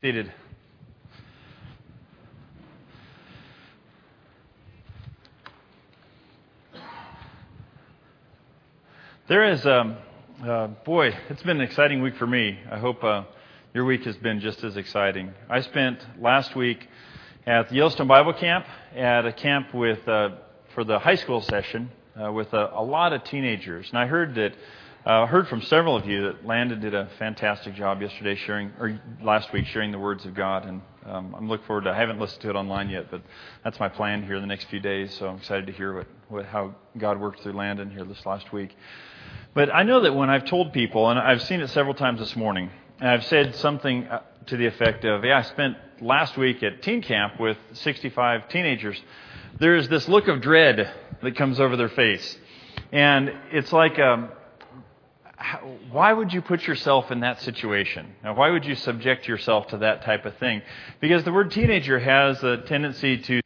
Seated. There is, um, uh, boy, it's been an exciting week for me. I hope uh, your week has been just as exciting. I spent last week at the Yellowstone Bible Camp at a camp with uh, for the high school session uh, with a, a, lot of teenagers, and I heard that uh, heard from several of you that Landon did a fantastic job yesterday sharing, or last week sharing the words of God, and um, I'm looking forward to. I haven't listened to it online yet, but that's my plan here in the next few days. So I'm excited to hear what, what how God worked through Landon here this last week. But I know that when I've told people, and I've seen it several times this morning, and I've said something uh, to the effect of, "Yeah, I spent last week at teen camp with 65 teenagers." There is this look of dread that comes over their face, and it's like. Um, why would you put yourself in that situation? Now, why would you subject yourself to that type of thing? Because the word teenager has a tendency to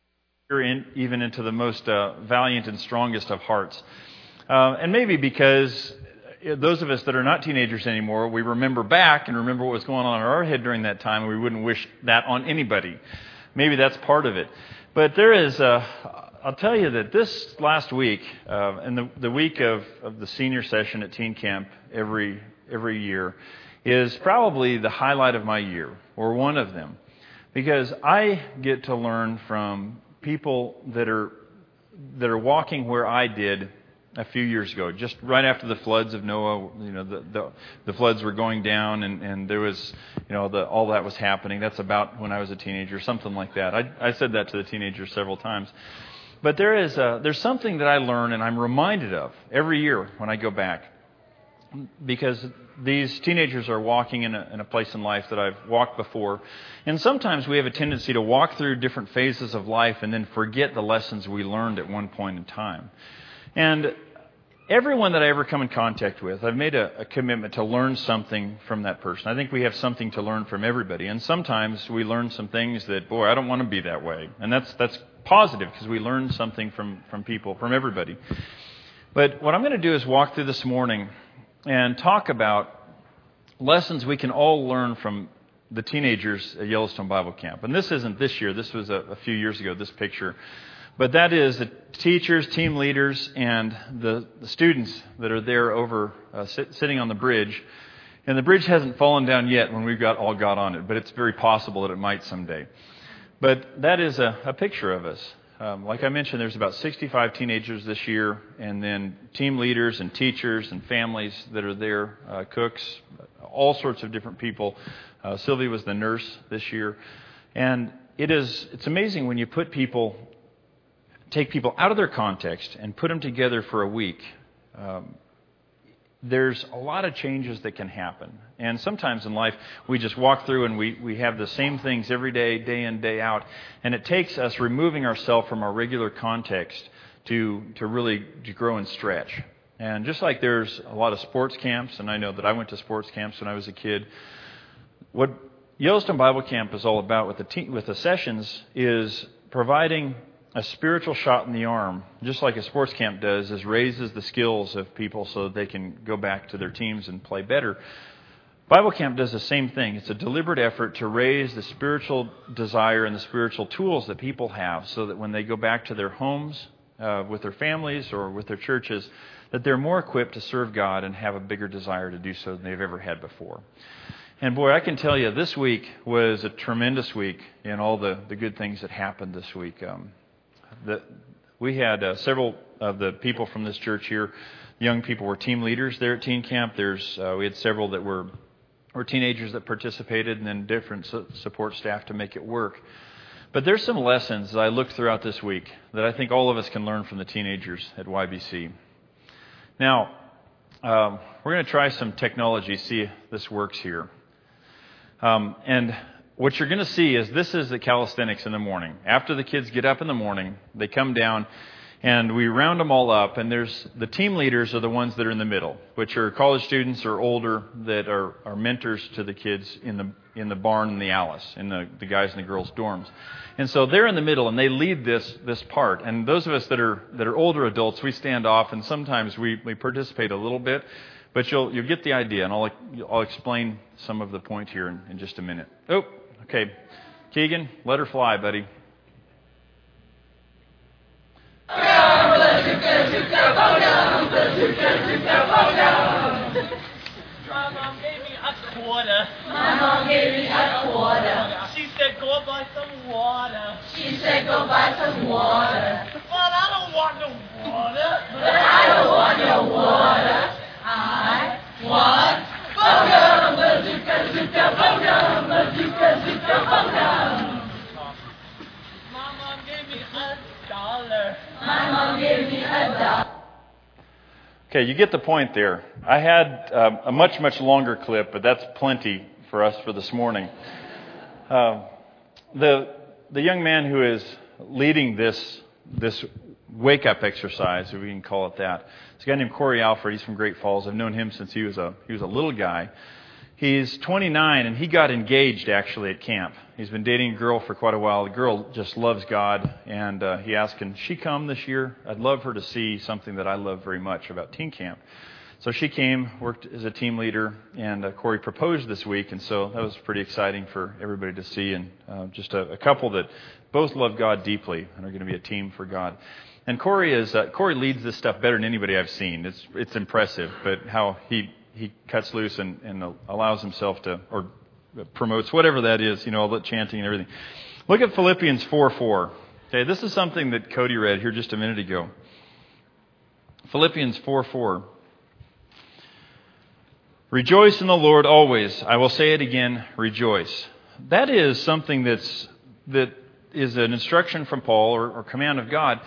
in, even into the most uh, valiant and strongest of hearts. Uh, and maybe because uh, those of us that are not teenagers anymore, we remember back and remember what was going on in our head during that time, and we wouldn't wish that on anybody. Maybe that's part of it. But there is, uh, I'll tell you that this last week, uh, and the, the week of, of the senior session at teen camp every, every year, is probably the highlight of my year, or one of them. Because I get to learn from people that are, that are walking where I did a few years ago, just right after the floods of Noah. You know, the the, the floods were going down, and, and there was, you know, the, all that was happening. That's about when I was a teenager, something like that. I, I said that to the teenagers several times. But there is a, there's something that I learn and I'm reminded of every year when I go back, because these teenagers are walking in a, in a place in life that I've walked before, and sometimes we have a tendency to walk through different phases of life and then forget the lessons we learned at one point in time. And everyone that I ever come in contact with, I've made a, a, commitment to learn something from that person. I think we have something to learn from everybody. And sometimes we learn some things that, boy, I don't want to be that way. And that's, that's positive because we learn something from, from people, from everybody. But what I'm going to do is walk through this morning and talk about lessons we can all learn from the teenagers at Yellowstone Bible Camp. And this isn't this year, this was a, a few years ago, this picture. But that is the teachers, team leaders, and the, the students that are there over uh, sit, sitting on the bridge. And the bridge hasn't fallen down yet when we've got all got on it, but it's very possible that it might someday. But that is a, a picture of us. Um, like I mentioned, there's about 65 teenagers this year, and then team leaders and teachers and families that are there, uh, cooks, all sorts of different people. Uh, Sylvie was the nurse this year, and it is it's amazing when you put people take people out of their context and put them together for a week, um, there's a lot of changes that can happen. And sometimes in life, we just walk through and we, we have the same things every day, day in, day out. And it takes us removing ourselves from our regular context to, to really to grow and stretch. And just like there's a lot of sports camps, and I know that I went to sports camps when I was a kid, what Yellowstone Bible Camp is all about with the, te- with the sessions is providing a spiritual shot in the arm, just like a sports camp does, is raises the skills of people so that they can go back to their teams and play better. Bible camp does the same thing. It's a deliberate effort to raise the spiritual desire and the spiritual tools that people have so that when they go back to their homes uh, with their families or with their churches, that they're more equipped to serve God and have a bigger desire to do so than they've ever had before. And boy, I can tell you, this week was a tremendous week in all the, the good things that happened this week. Um, the, we had uh, several of the people from this church here. Young people were team leaders there at teen camp. There's uh, we had several that were were teenagers that participated, and then different support staff to make it work. But there's some lessons as I looked throughout this week that I think all of us can learn from the teenagers at YBC. Now, um, we're going to try some technology, see if this works here. Um, and what you're going to see is this is the calisthenics in the morning. After the kids get up in the morning, they come down and we round them all up and there's the team leaders are the ones that are in the middle, which are college students or older that are, are mentors to the kids in the in the barn and the Alice, in the, the guys and the girls dorms. And so they're in the middle and they lead this this part. And those of us that are that are older adults, we stand off and sometimes we, we participate a little bit. But you'll you'll get the idea, and I'll I'll explain some of the point here in, in just a minute. Oh, Okay, Keegan, let her fly, buddy. My mom gave me a quarter. My mom gave me a quarter. She said, go buy some water. She said go buy some water. But I don't want no water. But I don't want your water. I want Boga, gave me a dollar. My mom gave me a dollar. Okay, you get the point there. I had um, a much, much longer clip, but that's plenty for us for this morning. Uh, the, the young man who is leading this, this wake up exercise, if we can call it that, is a guy named Corey Alfred. He's from Great Falls. I've known him since he was a, he was a little guy. He's 29 and he got engaged actually at camp. He's been dating a girl for quite a while. The girl just loves God and uh, he asked, Can she come this year? I'd love her to see something that I love very much about teen camp. So she came, worked as a team leader, and uh, Corey proposed this week, and so that was pretty exciting for everybody to see. And uh, just a, a couple that both love God deeply and are going to be a team for God. And Corey is uh, Corey leads this stuff better than anybody I've seen. It's it's impressive, but how he he cuts loose and, and allows himself to or promotes whatever that is, you know, all the chanting and everything. Look at Philippians 4 4. Okay, this is something that Cody read here just a minute ago. Philippians 4 4. Rejoice in the Lord always. I will say it again, rejoice. That is something that's, that is an instruction from Paul or, or command of God,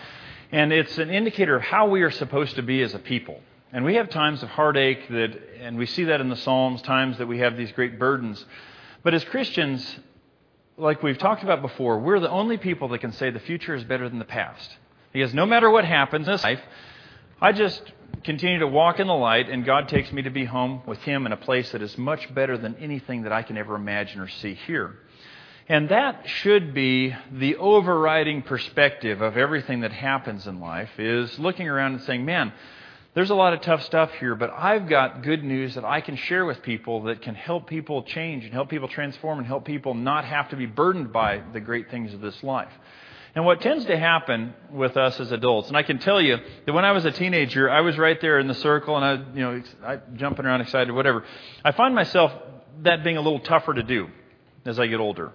and it's an indicator of how we are supposed to be as a people. And we have times of heartache that, and we see that in the Psalms, times that we have these great burdens. But as Christians, like we've talked about before, we're the only people that can say the future is better than the past. Because no matter what happens in this life, I just continue to walk in the light, and God takes me to be home with Him in a place that is much better than anything that I can ever imagine or see here. And that should be the overriding perspective of everything that happens in life is looking around and saying, man, there's a lot of tough stuff here, but I've got good news that I can share with people that can help people change and help people transform and help people not have to be burdened by the great things of this life. And what tends to happen with us as adults, and I can tell you that when I was a teenager, I was right there in the circle and I, you know, I, jumping around excited, whatever. I find myself that being a little tougher to do as I get older.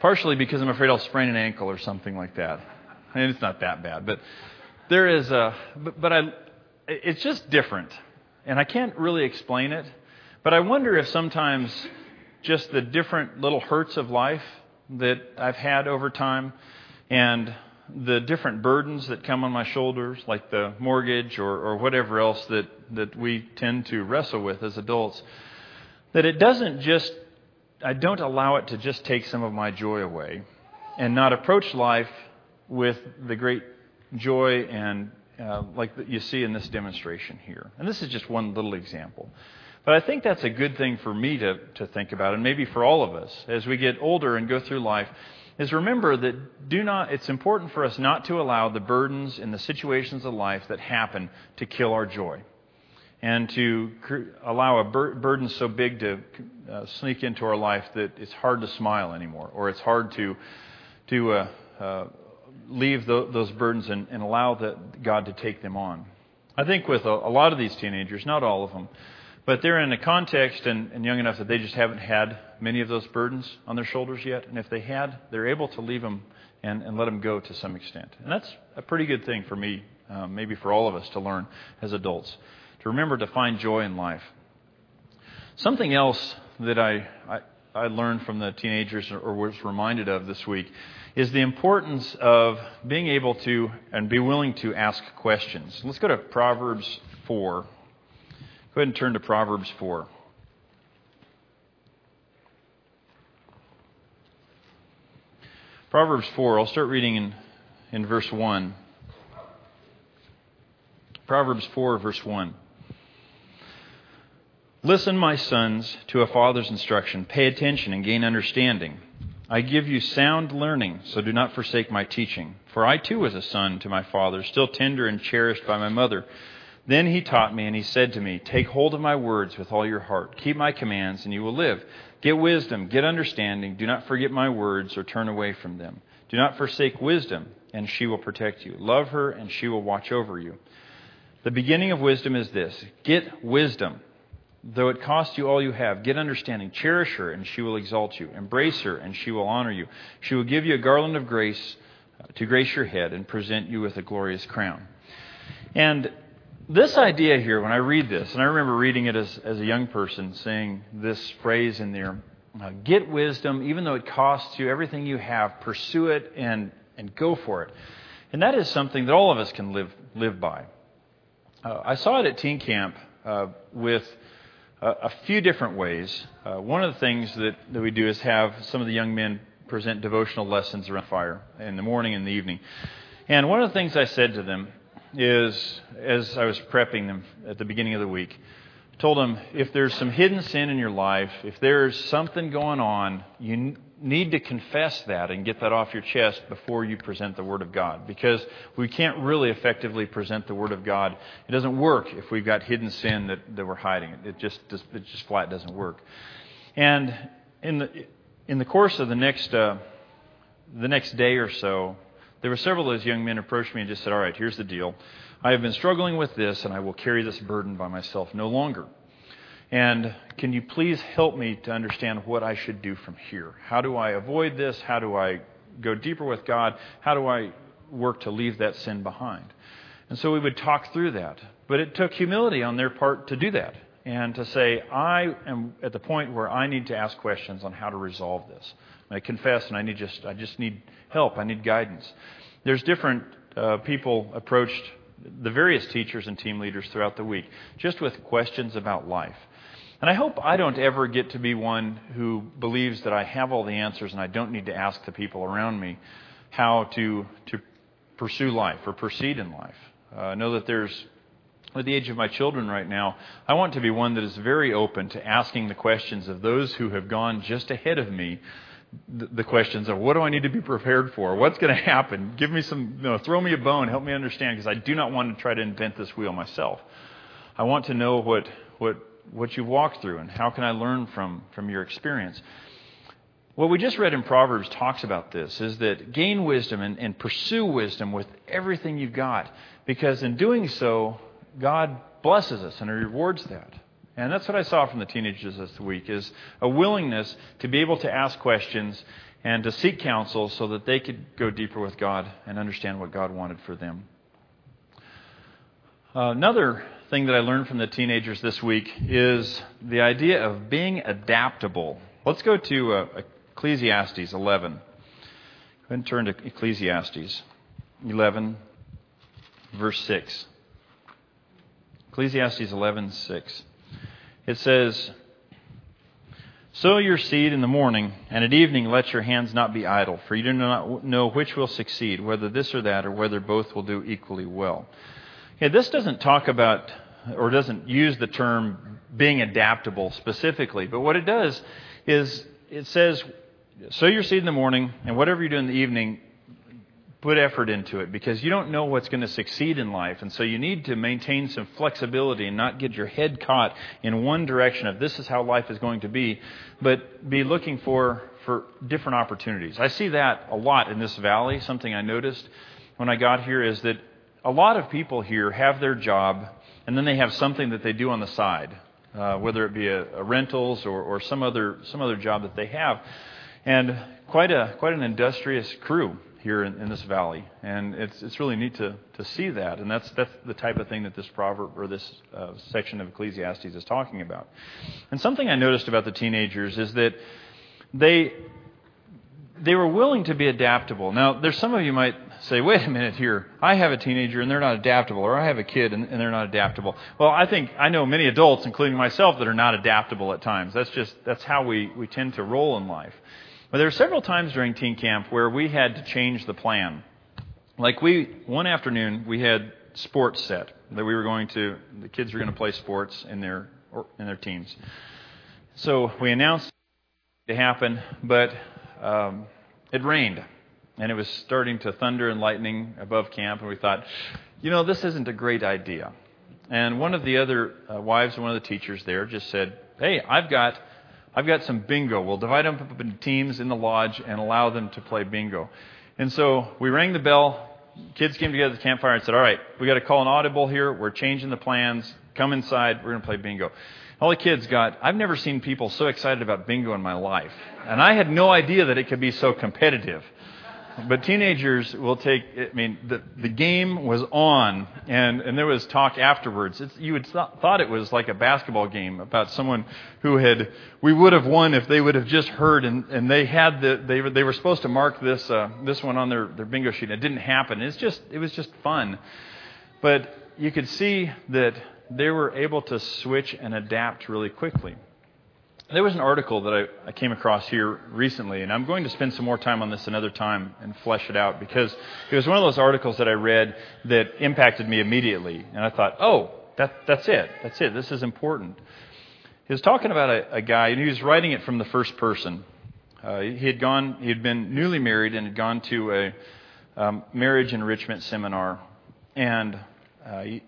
Partially because I'm afraid I'll sprain an ankle or something like that. And it's not that bad, but there is a, but, but I, it's just different. And I can't really explain it. But I wonder if sometimes just the different little hurts of life that I've had over time and the different burdens that come on my shoulders, like the mortgage or, or whatever else that, that we tend to wrestle with as adults, that it doesn't just, I don't allow it to just take some of my joy away and not approach life with the great joy and uh, like you see in this demonstration here. And this is just one little example. But I think that's a good thing for me to, to think about, and maybe for all of us as we get older and go through life, is remember that do not, it's important for us not to allow the burdens and the situations of life that happen to kill our joy. And to allow a bur- burden so big to uh, sneak into our life that it's hard to smile anymore, or it's hard to, to uh, uh, leave the, those burdens and, and allow the, God to take them on. I think with a, a lot of these teenagers, not all of them, but they're in a context and, and, young enough that they just haven't had many of those burdens on their shoulders yet. And if they had, they're able to leave them and, and let them go to some extent. And that's a pretty good thing for me, um, maybe for all of us to learn as adults, to remember to find joy in life. Something else that I, I, I learned from the teenagers or was reminded of this week is the importance of being able to and be willing to ask questions. Let's go to Proverbs 4. Go ahead and turn to Proverbs 4. Proverbs 4, I'll start reading in, in verse 1. Proverbs 4, verse 1. Listen, my sons, to a father's instruction. Pay attention and gain understanding. I give you sound learning, so do not forsake my teaching. For I too was a son to my father, still tender and cherished by my mother. Then he taught me, and he said to me, Take hold of my words with all your heart. Keep my commands, and you will live. Get wisdom, get understanding. Do not forget my words or turn away from them. Do not forsake wisdom, and she will protect you. Love her, and she will watch over you. The beginning of wisdom is this get wisdom. Though it cost you all you have, get understanding. Cherish her, and she will exalt you. Embrace her, and she will honor you. She will give you a garland of grace uh, to grace your head and present you with a glorious crown. And this idea here, when I read this, and I remember reading it as, as a young person, saying this phrase in there get wisdom, even though it costs you everything you have, pursue it and, and go for it. And that is something that all of us can live, live by. Uh, I saw it at teen camp uh, with a, few different ways. Uh, one of the things that, that we do is have some of the young men present devotional lessons around fire in the morning and the evening. And one of the things I said to them is, as I was prepping them at the beginning of the week, I told them if there's some hidden sin in your life, if there's something going on, you need to confess that and get that off your chest before you present the Word of God. Because we can't really effectively present the Word of God. It doesn't work if we've got hidden sin that, that we're hiding. It just, it just flat doesn't work. And in the, in the course of the next, uh, the next day or so, there were several of those young men approached me and just said, All right, here's the deal. I have been struggling with this, and I will carry this burden by myself no longer. And can you please help me to understand what I should do from here? How do I avoid this? How do I go deeper with God? How do I work to leave that sin behind? And so we would talk through that. But it took humility on their part to do that and to say, I am at the point where I need to ask questions on how to resolve this. I confess, and I need just I just need help. I need guidance. There's different uh, people approached the various teachers and team leaders throughout the week just with questions about life. And I hope I don't ever get to be one who believes that I have all the answers and I don't need to ask the people around me how to to pursue life or proceed in life. Uh, I know that there's at the age of my children right now, I want to be one that is very open to asking the questions of those who have gone just ahead of me. The questions of what do I need to be prepared for? What's going to happen? Give me some, you know, throw me a bone, help me understand, because I do not want to try to invent this wheel myself. I want to know what, what, what you've walked through and how can I learn from, from your experience. What we just read in Proverbs talks about this is that gain wisdom and, and pursue wisdom with everything you've got, because in doing so, God blesses us and rewards that. And that's what I saw from the teenagers this week is a willingness to be able to ask questions and to seek counsel so that they could go deeper with God and understand what God wanted for them. Another thing that I learned from the teenagers this week is the idea of being adaptable. Let's go to uh, Ecclesiastes 11. Go ahead and turn to Ecclesiastes 11, verse 6. Ecclesiastes 11:6. It says, "Sow your seed in the morning, and at evening let your hands not be idle, for you do not know which will succeed, whether this or that, or whether both will do equally well." Okay, this doesn't talk about or doesn't use the term being adaptable specifically, but what it does is it says, "Sow your seed in the morning, and whatever you do in the evening, put effort into it because you don't know what's going to succeed in life. And so you need to maintain some flexibility and not get your head caught in one direction of this is how life is going to be, but be looking for, for different opportunities. I see that a lot in this valley. Something I noticed when I got here is that a lot of people here have their job and then they have something that they do on the side, uh, whether it be a, a rentals or, or some other some other job that they have, and quite a quite an industrious crew here in, in, this valley. And it's, it's really neat to, to see that. And that's, that's the type of thing that this proverb or this uh, section of Ecclesiastes is talking about. And something I noticed about the teenagers is that they, they were willing to be adaptable. Now, there's some of you might say, wait a minute here. I have a teenager and they're not adaptable, or I have a kid and, and they're not adaptable. Well, I think I know many adults, including myself, that are not adaptable at times. That's just, that's how we, we tend to roll in life. But there were several times during teen camp where we had to change the plan. Like we, one afternoon, we had sports set that we were going to, the kids were going to play sports in their, in their teams. So we announced it to happen, but um, it rained. And it was starting to thunder and lightning above camp, and we thought, you know, this isn't a great idea. And one of the other uh, wives one of the teachers there just said, "Hey, I've got, I've got some bingo. We'll divide them up into teams in the lodge and allow them to play bingo." And so we rang the bell. Kids came together at the campfire and said, "All right, we got to call an audible here. We're changing the plans. Come inside. We're going to play bingo." All the kids got, I've never seen people so excited about bingo in my life. And I had no idea that it could be so competitive. But teenagers will take, I mean, the, the game was on, and, and there was talk afterwards. It's, you would th- thought it was like a basketball game about someone who had, we would have won if they would have just heard, and, and they had the, they were, they were supposed to mark this, uh, this one on their, their bingo sheet. It didn't happen. It's just, it was just fun. But you could see that they were able to switch and adapt really quickly. There was an article that I, I, came across here recently, and I'm going to spend some more time on this another time and flesh it out because it was one of those articles that I read that impacted me immediately. And I thought, oh, that, that's it. That's it. This is important. He was talking about a, a guy, and he was writing it from the first person. Uh, he had gone, he had been newly married and had gone to a um, marriage enrichment seminar. And uh, he,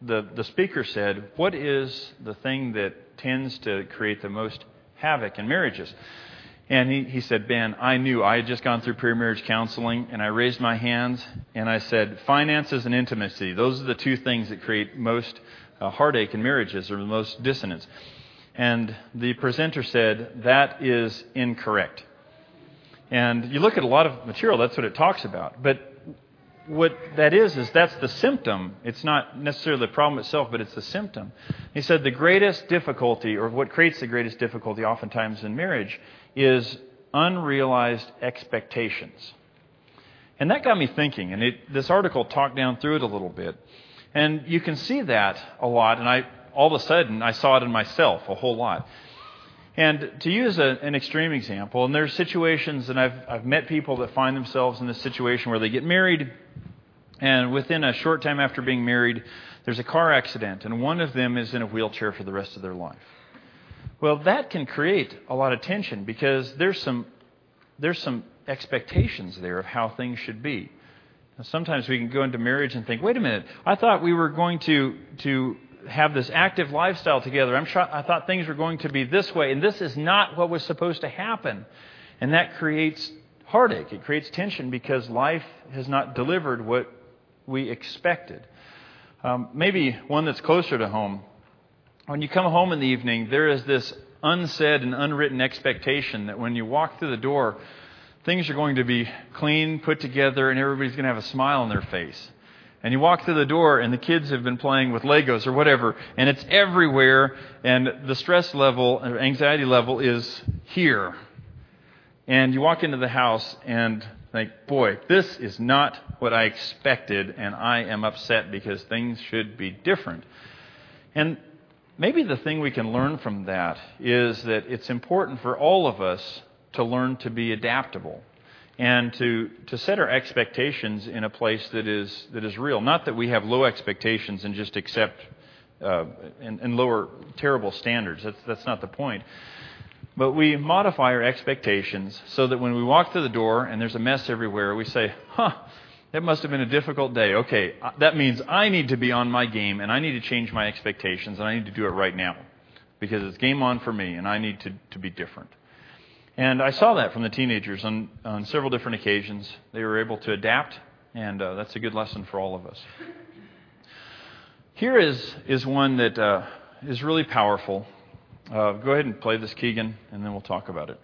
the, the speaker said, What is the thing that tends to create the most havoc in marriages? And he, he said, Ben, I knew I had just gone through pre marriage counseling, and I raised my hands and I said, Finances and intimacy. Those are the two things that create most uh, heartache in marriages or the most dissonance. And the presenter said, That is incorrect. And you look at a lot of material, that's what it talks about. But what that is, is that's the symptom. It's not necessarily the problem itself, but it's the symptom. He said the greatest difficulty, or what creates the greatest difficulty oftentimes in marriage, is unrealized expectations. And that got me thinking, and it, this article talked down through it a little bit. And you can see that a lot, and I all of a sudden I saw it in myself a whole lot. And to use a, an extreme example, and there's situations, and I've, I've met people that find themselves in this situation where they get married, and within a short time after being married, there's a car accident, and one of them is in a wheelchair for the rest of their life. Well, that can create a lot of tension because there's some, there's some expectations there of how things should be. Now, sometimes we can go into marriage and think, wait a minute, I thought we were going to, to have this active lifestyle together. I'm I thought things were going to be this way, and this is not what was supposed to happen. And that creates heartache. It creates tension because life has not delivered what we expected. Um, maybe one that's closer to home. When you come home in the evening, there is this unsaid and unwritten expectation that when you walk through the door, things are going to be clean, put together, and everybody's going to have a smile on their face. And you walk through the door, and the kids have been playing with Legos or whatever, and it's everywhere, and the stress level, or anxiety level is here. And you walk into the house and think, boy, this is not what I expected, and I am upset because things should be different. And maybe the thing we can learn from that is that it's important for all of us to learn to be adaptable and to, to set our expectations in a place that is, that is real. Not that we have low expectations and just accept uh, and, and lower terrible standards. That's, that's not the point. But we modify our expectations so that when we walk through the door and there's a mess everywhere, we say, huh, that must have been a difficult day. Okay, uh, that means I need to be on my game and I need to change my expectations and I need to do it right now because it's game on for me and I need to, to be different. And I saw that from the teenagers on, on several different occasions. They were able to adapt, and uh, that's a good lesson for all of us. Here is, is one that uh, is really powerful. Uh, go ahead and play this, Keegan, and then we'll talk about it.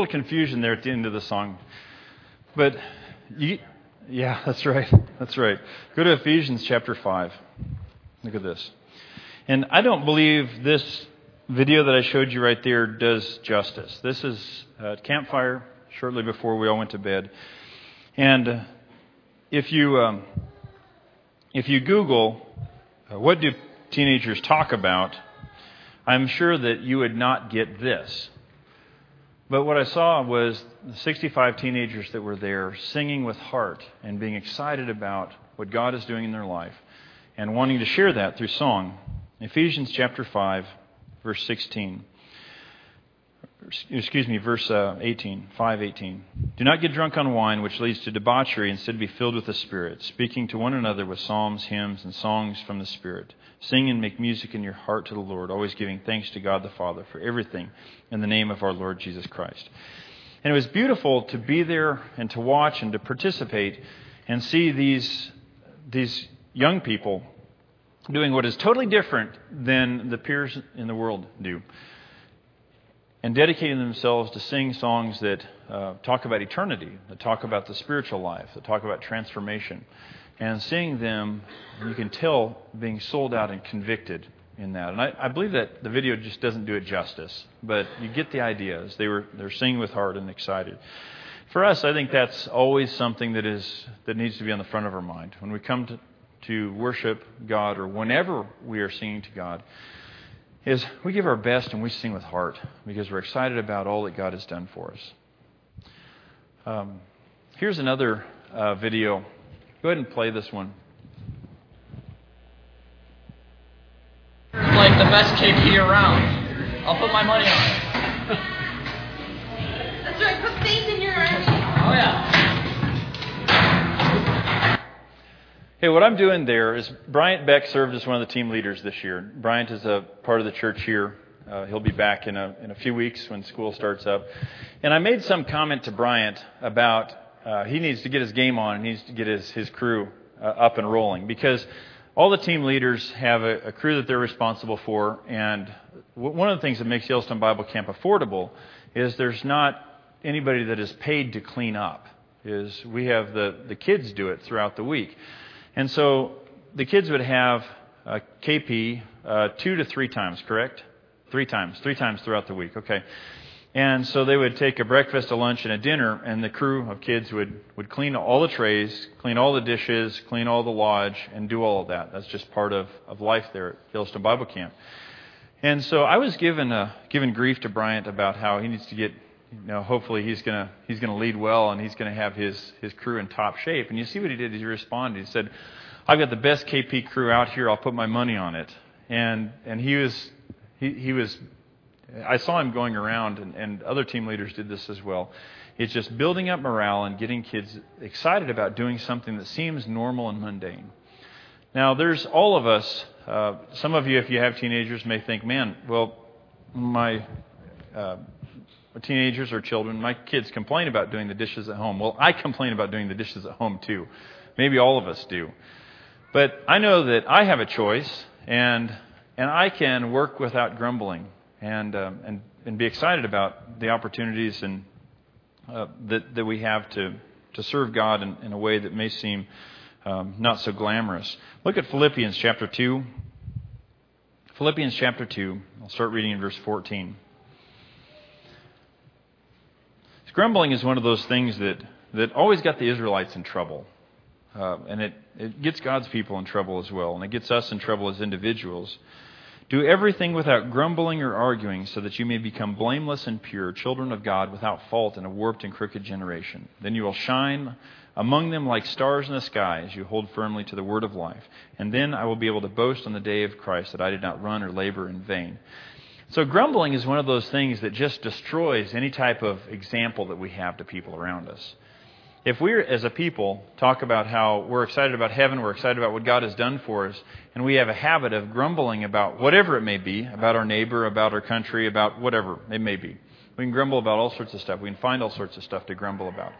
Little confusion there at the end of the song. But you, yeah, that's right. That's right. Go to Ephesians chapter 5. Look at this. And I don't believe this video that I showed you right there does justice. This is a campfire shortly before we all went to bed. And if you, um, if you Google, uh, what do teenagers talk about, I'm sure that you would not get this. But what I saw was 65 teenagers that were there singing with heart and being excited about what God is doing in their life and wanting to share that through song. Ephesians chapter 5, verse 16. Excuse me, verse uh, 18, 518. Do not get drunk on wine, which leads to debauchery. Instead, be filled with the Spirit, speaking to one another with psalms, hymns, and songs from the Spirit. Sing and make music in your heart to the Lord, always giving thanks to God the Father for everything in the name of our Lord Jesus Christ. And it was beautiful to be there and to watch and to participate and see these, these young people doing what is totally different than the peers in the world do. And dedicating themselves to sing songs that uh, talk about eternity, that talk about the spiritual life, that talk about transformation. And seeing them, you can tell being sold out and convicted in that. And I, I believe that the video just doesn't do it justice, but you get the ideas. they were they're singing with heart and excited. For us, I think that's always something that is that needs to be on the front of our mind when we come to to worship God or whenever we are singing to God is we give our best and we sing with heart because we're excited about all that God has done for us. Um, here's another uh, video. Go ahead and play this one. Like the best KP around. I'll put my money on it. That's right. Put faith in your army. Oh yeah. Hey, what I'm doing there is Bryant Beck served as one of the team leaders this year. Bryant is a part of the church here. Uh, he'll be back in a, in a few weeks when school starts up. And I made some comment to Bryant about uh, he needs to get his game on and needs to get his, his crew uh, up and rolling because all the team leaders have a, a crew that they're responsible for. And w- one of the things that makes Yellowstone Bible Camp affordable is there's not anybody that is paid to clean up. Is we have the, the kids do it throughout the week. And so the kids would have a KP uh, two to three times, correct? Three times, three times throughout the week. Okay. And so they would take a breakfast, a lunch, and a dinner, and the crew of kids would, would clean all the trays, clean all the dishes, clean all the lodge, and do all of that. That's just part of, of life there at Yellowstone Bible Camp. And so I was given, a, given grief to Bryant about how he needs to get, you know, hopefully he's going to he's gonna lead well and he's going to have his, his crew in top shape. And you see what he did? He responded. He said, I've got the best KP crew out here. I'll put my money on it. And, and he was, he, he was I saw him going around, and, and other team leaders did this as well. It's just building up morale and getting kids excited about doing something that seems normal and mundane. Now, there's all of us. Uh, some of you, if you have teenagers, may think, man, well, my uh, teenagers or children, my kids complain about doing the dishes at home. Well, I complain about doing the dishes at home too. Maybe all of us do. But I know that I have a choice, and, and I can work without grumbling and, um, and, and be excited about the opportunities and, uh, that, that we have to, to serve God in, in a way that may seem um, not so glamorous. Look at Philippians chapter 2. Philippians chapter 2. I'll start reading in verse 14. Grumbling is one of those things that, that always got the Israelites in trouble. Uh, and it, it gets God's people in trouble as well. And it gets us in trouble as individuals. Do everything without grumbling or arguing, so that you may become blameless and pure, children of God without fault in a warped and crooked generation. Then you will shine among them like stars in the sky as you hold firmly to the word of life. And then I will be able to boast on the day of Christ that I did not run or labor in vain. So, grumbling is one of those things that just destroys any type of example that we have to people around us if we as a people talk about how we're excited about heaven, we're excited about what God has done for us, and we have a habit of grumbling about whatever it may be, about our neighbor, about our country, about whatever it may be. We can grumble about all sorts of stuff. We can find all sorts of stuff to grumble about.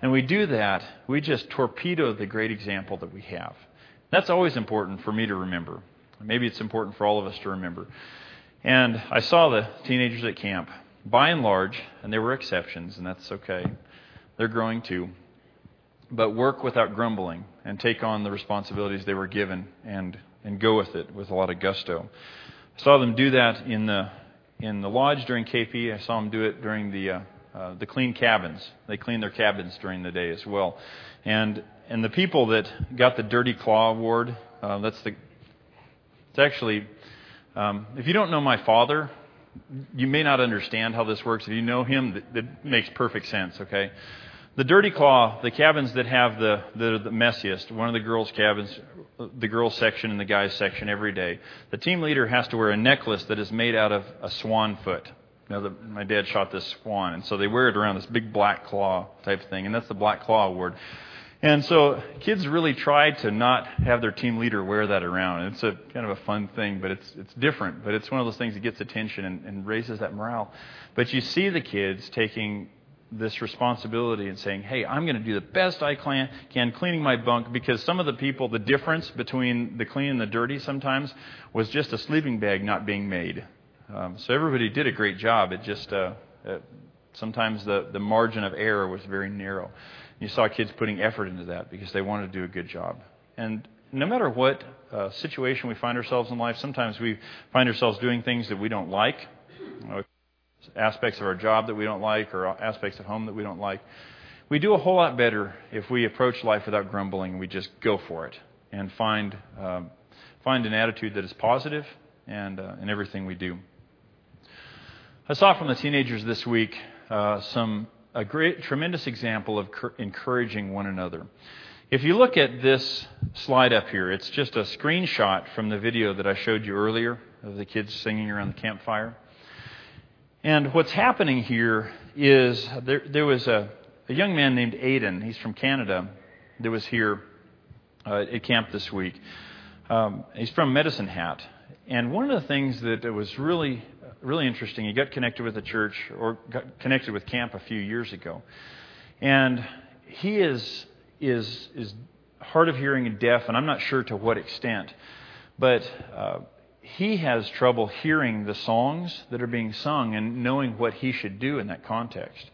And we do that, we just torpedo the great example that we have. That's always important for me to remember. Maybe it's important for all of us to remember. And I saw the teenagers at camp by and large, and there were exceptions, and that's okay, they're growing too, but work without grumbling and take on the responsibilities they were given and, and go with it with a lot of gusto. I saw them do that in the, in the lodge during KP. I saw them do it during the, uh, uh, the clean cabins. They clean their cabins during the day as well. And, and the people that got the Dirty Claw Award, uh, that's the, it's actually, um, if you don't know my father, you may not understand how this works. If you know him, that, makes perfect sense, okay? The Dirty Claw, the cabins that have the, the, the messiest, one of the girls' cabins, the girls' section and the guys' section every day, the team leader has to wear a necklace that is made out of a swan foot. Know, the, my dad shot this swan, and so they wear it around this big black claw type thing, and that's the Black Claw Award. And so kids really try to not have their team leader wear that around. It's a kind of a fun thing, but it's it's different. But it's one of those things that gets attention and, and raises that morale. But you see the kids taking this responsibility and saying, "Hey, I'm going to do the best I can, cleaning my bunk because some of the people, the difference between the clean and the dirty sometimes was just a sleeping bag not being made. Um, so everybody did a great job. It just uh, uh, sometimes the the margin of error was very narrow. You saw kids putting effort into that because they wanted to do a good job. And no matter what uh, situation we find ourselves in life, sometimes we find ourselves doing things that we don't like, you know, aspects of our job that we don't like, or aspects of home that we don't like. We do a whole lot better if we approach life without grumbling. We just go for it and find um, find an attitude that is positive and uh, in everything we do. I saw from the teenagers this week uh, some a great, tremendous example of encouraging one another. If you look at this slide up here, it's just a screenshot from the video that I showed you earlier of the kids singing around the campfire. And what's happening here is there, there was a, a, young man named Aiden. He's from Canada that was here uh, at camp this week. Um, he's from Medicine Hat. And one of the things that was really really interesting. He got connected with the church or got connected with camp a few years ago. And he is, is, is hard of hearing and deaf, and I'm not sure to what extent. But uh, he has trouble hearing the songs that are being sung and knowing what he should do in that context.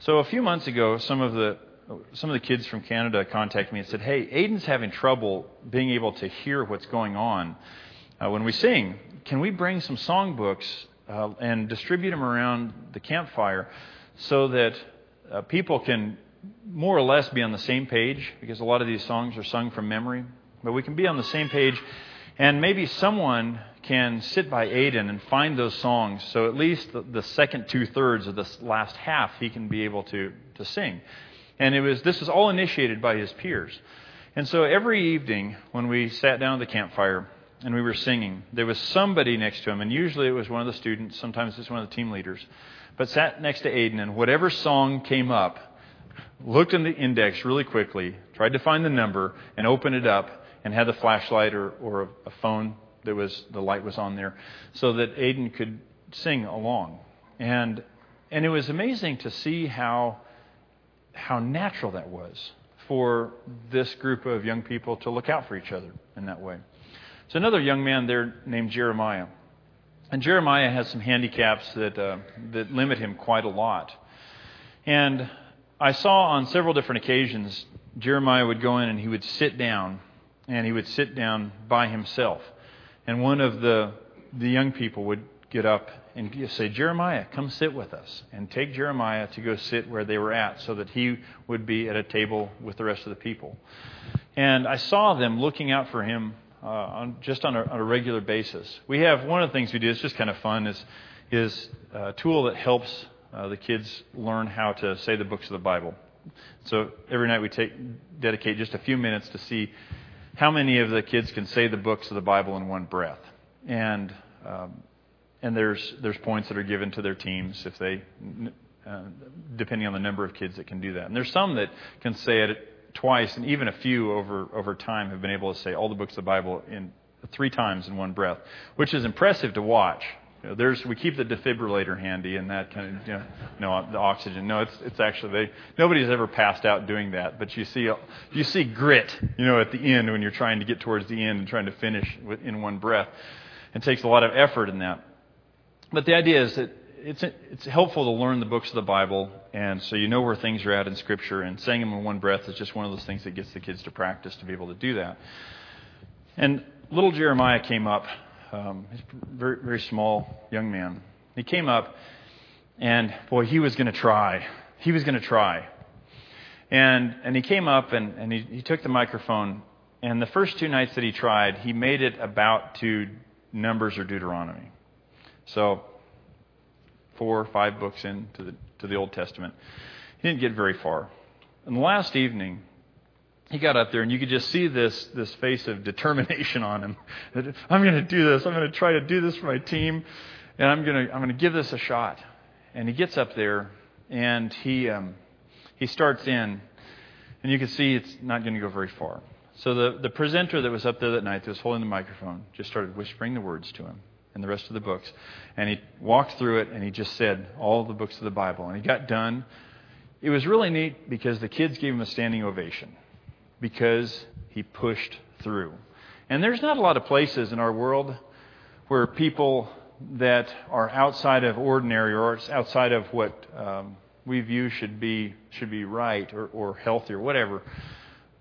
So a few months ago, some of the some of the kids from Canada contacted me and said, "Hey, Aiden's having trouble being able to hear what's going on uh, when we sing. Can we bring some songbooks uh, and distribute them around the campfire so that uh, people can more or less be on the same page because a lot of these songs are sung from memory. But we can be on the same page, and maybe someone can sit by Aiden and find those songs so at least the, the second two thirds of this last half he can be able to, to sing. And it was this was all initiated by his peers. And so every evening when we sat down at the campfire, and we were singing, there was somebody next to him, and usually it was one of the students, sometimes it's one of the team leaders, but sat next to Aiden, and whatever song came up, looked in the index really quickly, tried to find the number, and opened it up, and had the flashlight or, or a phone that was the light was on there, so that Aiden could sing along. And and it was amazing to see how how natural that was for this group of young people to look out for each other in that way. There's another young man there named Jeremiah. And Jeremiah has some handicaps that, uh, that limit him quite a lot. And I saw on several different occasions Jeremiah would go in and he would sit down, and he would sit down by himself. And one of the, the young people would get up and say, Jeremiah, come sit with us. And take Jeremiah to go sit where they were at so that he would be at a table with the rest of the people. And I saw them looking out for him uh, on, just on a, on a, regular basis. We have one of the things we do. It's just kind of fun. Is is a tool that helps uh, the kids learn how to say the books of the Bible. So every night we take dedicate just a few minutes to see how many of the kids can say the books of the Bible in one breath. And um, and there's there's points that are given to their teams if they uh, depending on the number of kids that can do that. And there's some that can say it twice, and even a few over, over time have been able to say all the books of the Bible in three times in one breath, which is impressive to watch. You know, there's we keep the defibrillator handy and that kind of you know, no the oxygen. No, it's it's actually they nobody's ever passed out doing that. But you see you see grit, you know, at the end when you're trying to get towards the end and trying to finish in one breath. It takes a lot of effort in that. But the idea is that it's it's helpful to learn the books of the Bible, and so you know where things are at in Scripture. And saying them in one breath is just one of those things that gets the kids to practice to be able to do that. And little Jeremiah came up. Um, he's a very very small young man. He came up, and boy, he was going to try. He was going to try. And and he came up and and he, he took the microphone. And the first two nights that he tried, he made it about to Numbers or Deuteronomy. So four or five books into the, to the Old Testament. He didn't get very far. And the last evening, he got up there, and you could just see this this face of determination on him. I'm going to do this. I'm going to try to do this for my team, and I'm going to I'm going to give this a shot. And he gets up there, and he um, he starts in, and you can see it's not going to go very far. So the the presenter that was up there that night, that was holding the microphone, just started whispering the words to him and the rest of the books. And he walked through it and he just said all the books of the Bible. And he got done. It was really neat because the kids gave him a standing ovation because he pushed through. And there's not a lot of places in our world where people that are outside of ordinary or outside of what um, we view should be should be right or, or healthy or whatever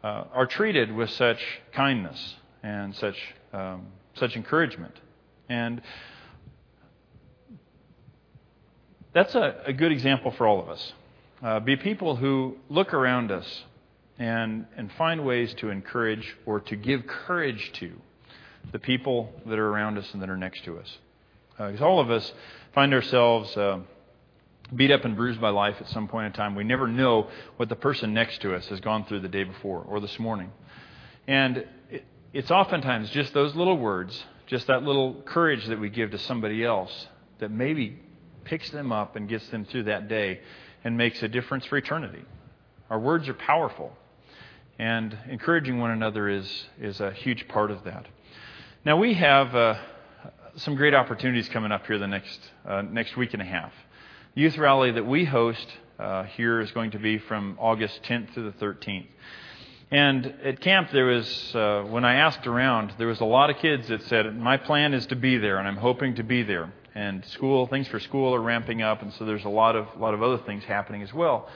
uh, are treated with such kindness and such um, such encouragement. And that's a, a good example for all of us. Uh, be people who look around us and, and find ways to encourage or to give courage to the people that are around us and that are next to us. Because uh, all of us find ourselves uh, beat up and bruised by life at some point in time. We never know what the person next to us has gone through the day before or this morning. And it, it's oftentimes just those little words just that little courage that we give to somebody else that maybe picks them up and gets them through that day and makes a difference for eternity. Our words are powerful, and encouraging one another is, is a huge part of that. Now, we have uh, some great opportunities coming up here the next, uh, next week and a half. Youth rally that we host uh, here is going to be from August 10th to the 13th. And at camp, there was, uh, when I asked around, there was a lot of kids that said, My plan is to be there, and I'm hoping to be there. And school, things for school are ramping up, and so there's a lot of, a lot of other things happening as well.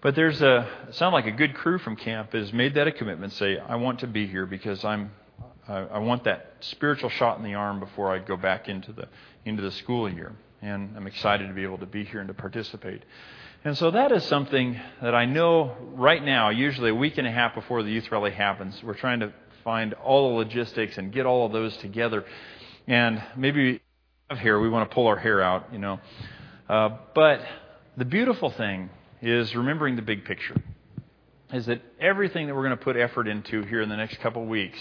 But there's a, it sounds like a good crew from camp has made that a commitment, say, I want to be here because I'm, I, I want that spiritual shot in the arm before I go back into the, into the school year. And I'm excited to be able to be here and to participate. And so that is something that I know right now, usually a week and a half before the youth rally happens, we're trying to find all the logistics and get all of those together. And maybe here we want to pull our hair out, you know. Uh, but the beautiful thing is remembering the big picture. Is that everything that we're going to put effort into here in the next couple of weeks,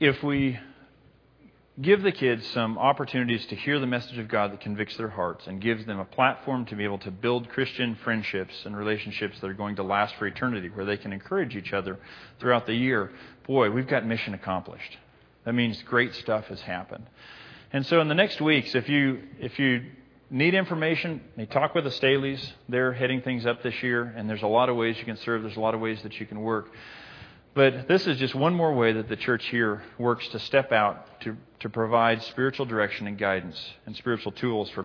if we give the kids some opportunities to hear the message of God that convicts their hearts and gives them a platform to be able to build Christian friendships and relationships that are going to last for eternity, where they can encourage each other throughout the year. Boy, we've got mission accomplished. That means great stuff has happened. And so in the next weeks, if you if you need information, you talk with the Staleys. They're heading things up this year, and there's a lot of ways you can serve. There's a lot of ways that you can work. But this is just one more way that the church here works to step out to, to provide spiritual direction and guidance and spiritual tools for